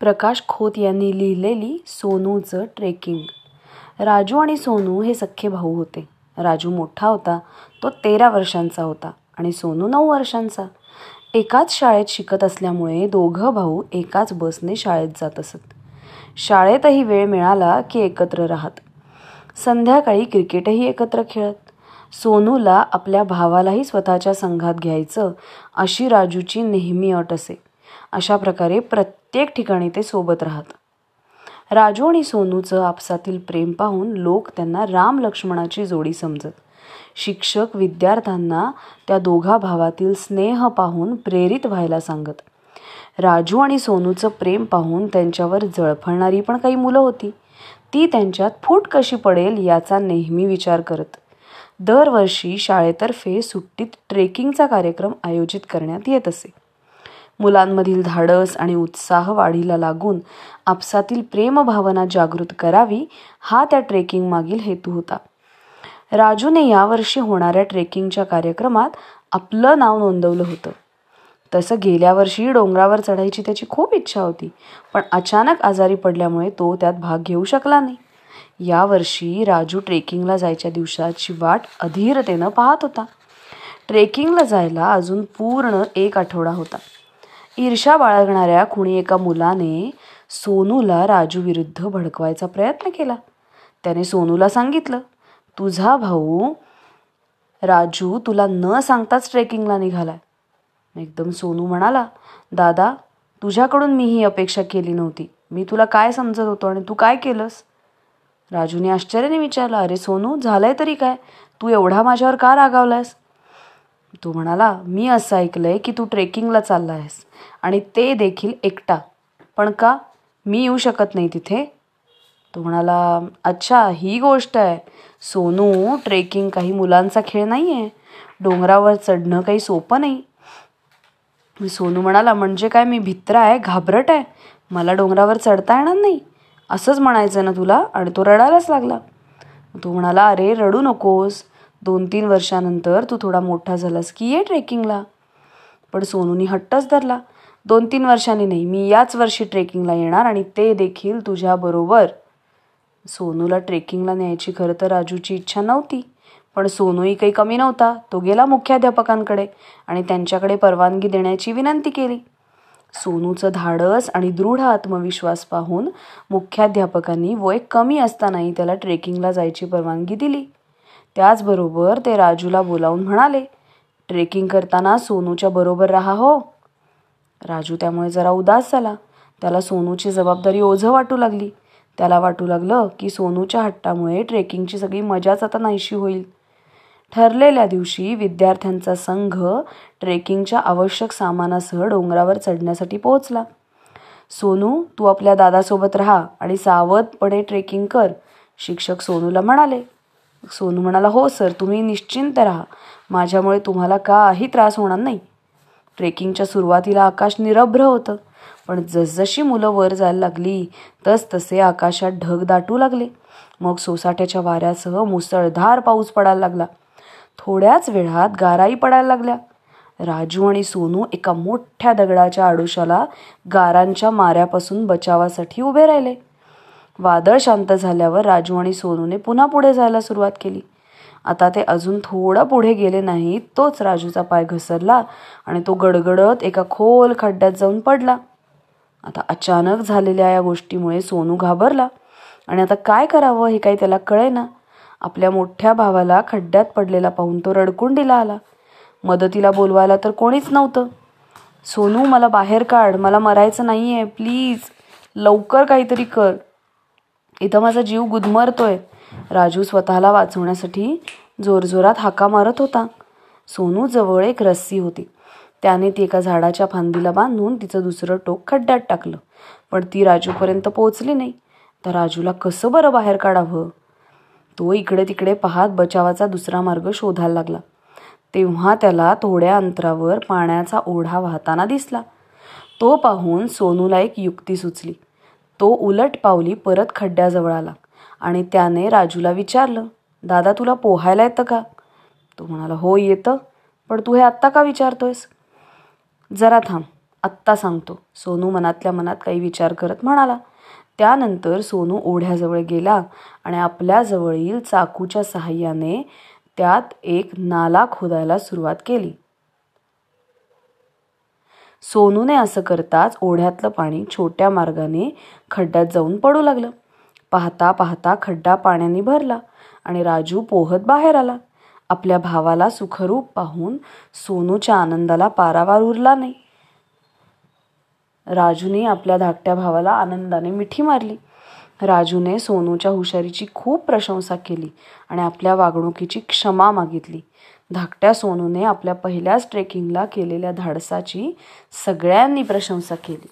प्रकाश खोत यांनी लिहिलेली सोनूचं ट्रेकिंग. राजू आणि सोनू हे सख्खे भाऊ होते. राजू मोठा होता तो तेरा वर्षांचा होता आणि सोनू नऊ वर्षांचा. एकाच शाळेत शिकत असल्यामुळे दोघं भाऊ एकाच बसने शाळेत जात असत. शाळेतही वेळ मिळाला की एकत्र राहत. संध्याकाळी क्रिकेटही एकत्र खेळत. सोनूला आपल्या भावालाही स्वतःच्या संघात घ्यायचं अशी राजूची नेहमी अट असे. अशा प्रकारे प्रत्येक ठिकाणी ते सोबत राहत. राजू आणि सोनूचं आपसातील प्रेम पाहून लोक त्यांना राम लक्ष्मणाची जोडी समजत. शिक्षक विद्यार्थ्यांना त्या दोघा भावातील स्नेह पाहून प्रेरित व्हायला सांगत. राजू आणि सोनूचं प्रेम पाहून त्यांच्यावर जळफळणारी पण काही मुलं होती. ती त्यांच्यात फूट कशी पडेल याचा नेहमी विचार करत. दरवर्षी शाळेतर्फे सुट्टीत ट्रेकिंगचा कार्यक्रम आयोजित करण्यात येत असे. मुलांमधील धाडस आणि उत्साह वाढीला लागून आपसातील प्रेमभावना जागृत करावी हा त्या ट्रेकिंग मागील हेतू होता. राजूने यावर्षी होणाऱ्या ट्रेकिंगच्या कार्यक्रमात आपलं नाव नोंदवलं होतं. तसं गेल्या वर्षी डोंगरावर चढायची त्याची खूप इच्छा होती पण अचानक आजारी पडल्यामुळे तो त्यात भाग घेऊ शकला नाही. यावर्षी राजू ट्रेकिंगला जायच्या दिवसाची वाट अधीरतेनं पाहत होता. ट्रेकिंगला जायला अजून पूर्ण एक आठवडा होता. ईर्षा बाळगणाऱ्या कुणी एका मुलाने सोनूला राजू विरुद्ध भडकवायचा प्रयत्न केला. त्याने सोनूला सांगितलं तुझा भाऊ राजू तुला न सांगताच ट्रेकिंगला निघालाय. एकदम सोनू म्हणाला दादा तुझ्याकडून मी ही अपेक्षा केली नव्हती. मी तुला काय समजत होतो आणि तू काय केलंस? राजूने आश्चर्याने विचारलं अरे सोनू झालंय तरी काय? तू एवढा माझ्यावर का रागावलायस? तो म्हणाला मी असं ऐकलंय की तू ट्रेकिंगला चालला आहेस आणि ते देखील एकटा. पण का? मी येऊ शकत नाही तिथे. तो म्हणाला अच्छा ही गोष्ट आहे. सोनू ट्रेकिंग काही मुलांचा खेळ नाही आहे डोंगरावर चढणं काही सोपं नाही. सोनू म्हणाला म्हणजे काय? मी भित्र आहे घाबरट आहे. मला डोंगरावर चढता येणार नाही. असंच म्हणायचं ना तुला? आणि तो रडायलाच लागला. तो म्हणाला अरे रडू नकोस. दोन तीन वर्षानंतर तू थोडा मोठा झालास की ये ट्रेकिंगला. पण सोनूनी हट्टच धरला. दोन तीन वर्षांनी नाही मी याच वर्षी ट्रेकिंगला येणार आणि ते देखील तुझ्याबरोबर सोनूला ट्रेकिंगला न्यायची खरं तर राजूची इच्छा नव्हती पण सोनूही काही कमी नव्हता. तो गेला मुख्याध्यापकांकडे आणि त्यांच्याकडे परवानगी देण्याची विनंती केली. सोनूचं धाडस आणि दृढ आत्मविश्वास पाहून मुख्याध्यापकांनी वय कमी असतानाही त्याला ट्रेकिंगला जायची परवानगी दिली. त्याचबरोबर ते राजूला बोलावून म्हणाले ट्रेकिंग करताना सोनूच्या बरोबर राहा हो. राजू त्यामुळे जरा उदास झाला. त्याला सोनूची जबाबदारी ओझं वाटू लागली. त्याला वाटू लागलं की सोनूच्या हट्टामुळे ट्रेकिंगची सगळी मजाच आता नाहीशी होईल. ठरलेल्या दिवशी विद्यार्थ्यांचा संघ ट्रेकिंगच्या आवश्यक सामानासह डोंगरावर चढण्यासाठी पोहोचला. सोनू तू आपल्या दादासोबत राहा आणि सावधपणे ट्रेकिंग कर शिक्षक सोनूला म्हणाले. सोनू म्हणाला हो सर तुम्ही निश्चिंत राहा. माझ्यामुळे तुम्हाला काही त्रास होणार नाही. ट्रेकिंगच्या सुरुवातीला आकाश निरभ्र होतं. पण जसजशी मुलं वर जायला लागली तसतसे आकाशात ढग दाटू लागले. मग सोसाट्याच्या वाऱ्यासह मुसळधार पाऊस पडायला लागला. थोड्याच वेळात गाराई पडायला लागल्या. राजू आणि सोनू एका मोठ्या दगडाच्या आडोशाला गारांच्या माऱ्यापासून बचावासाठी उभे राहिले. वादळ शांत झाल्यावर राजू आणि सोनूने पुन्हा पुढे जायला सुरुवात केली. आता ते अजून थोडा पुढे गेले नाहीत तोच राजूचा पाय घसरला आणि तो गडगडत एका खोल खड्ड्यात जाऊन पडला. आता अचानक झालेल्या या गोष्टीमुळे सोनू घाबरला. आणि आता काय करावं हे काही त्याला कळेना. आपल्या मोठ्या भावाला खड्ड्यात पडलेला पाहून तो रडकुंडीला आला. मदतीला बोलवायला तर कोणीच नव्हतं. सोनू मला बाहेर काढ मला मरायचं नाही आहे प्लीज लवकर काहीतरी कर. इथं माझा जीव गुदमरतोय. राजू स्वतःला वाचवण्यासाठी जोरजोरात हाका मारत होता. सोनू जवळ एक रस्सी होती. त्याने ती एका झाडाच्या फांदीला बांधून तिचं दुसरं टोक खड्ड्यात टाकलं. पण ती राजूपर्यंत पोहोचली नाही. तर राजूला कसं बरं बाहेर काढावं? तो इकडे तिकडे पाहत बचावाचा दुसरा मार्ग शोधायला लागला. तेव्हा त्याला थोड्या अंतरावर पाण्याचा ओढा वाहताना दिसला. तो पाहून सोनूला एक युक्ती सुचली. तो उलट पावली परत खड्ड्याजवळ आला आणि त्याने राजूला विचारलं दादा तुला पोहायला येतं का? तो म्हणाला हो येतं. पण तू हे आत्ता का विचारतोयस? जरा थांब आत्ता सांगतो. सोनू मनातल्या मनात काही विचार करत म्हणाला. त्यानंतर सोनू ओढ्याजवळ गेला आणि आपल्याजवळील चाकूच्या सहाय्याने त्यात एक नाला खोदायला सुरुवात केली. सोनूने असं करताच ओढ्यातलं पाणी छोट्या मार्गाने खड्ड्यात जाऊन पडू लागलं. पाहता पाहता खड्डा पाण्याने भरला आणि राजू पोहत बाहेर आला. आपल्या भावाला सुखरूप पाहून सोनूच्या आनंदाला पारावार उरला नाही. राजूने आपल्या धाकट्या भावाला आनंदाने मिठी मारली. राजूने सोनूच्या हुशारीची खूप प्रशंसा केली आणि आपल्या वागणुकीची क्षमा मागितली. धाकट्या सोनूने आपल्या पहिल्याच ट्रेकिंगला केलेल्या धाडसाची सगळ्यांनी प्रशंसा केली.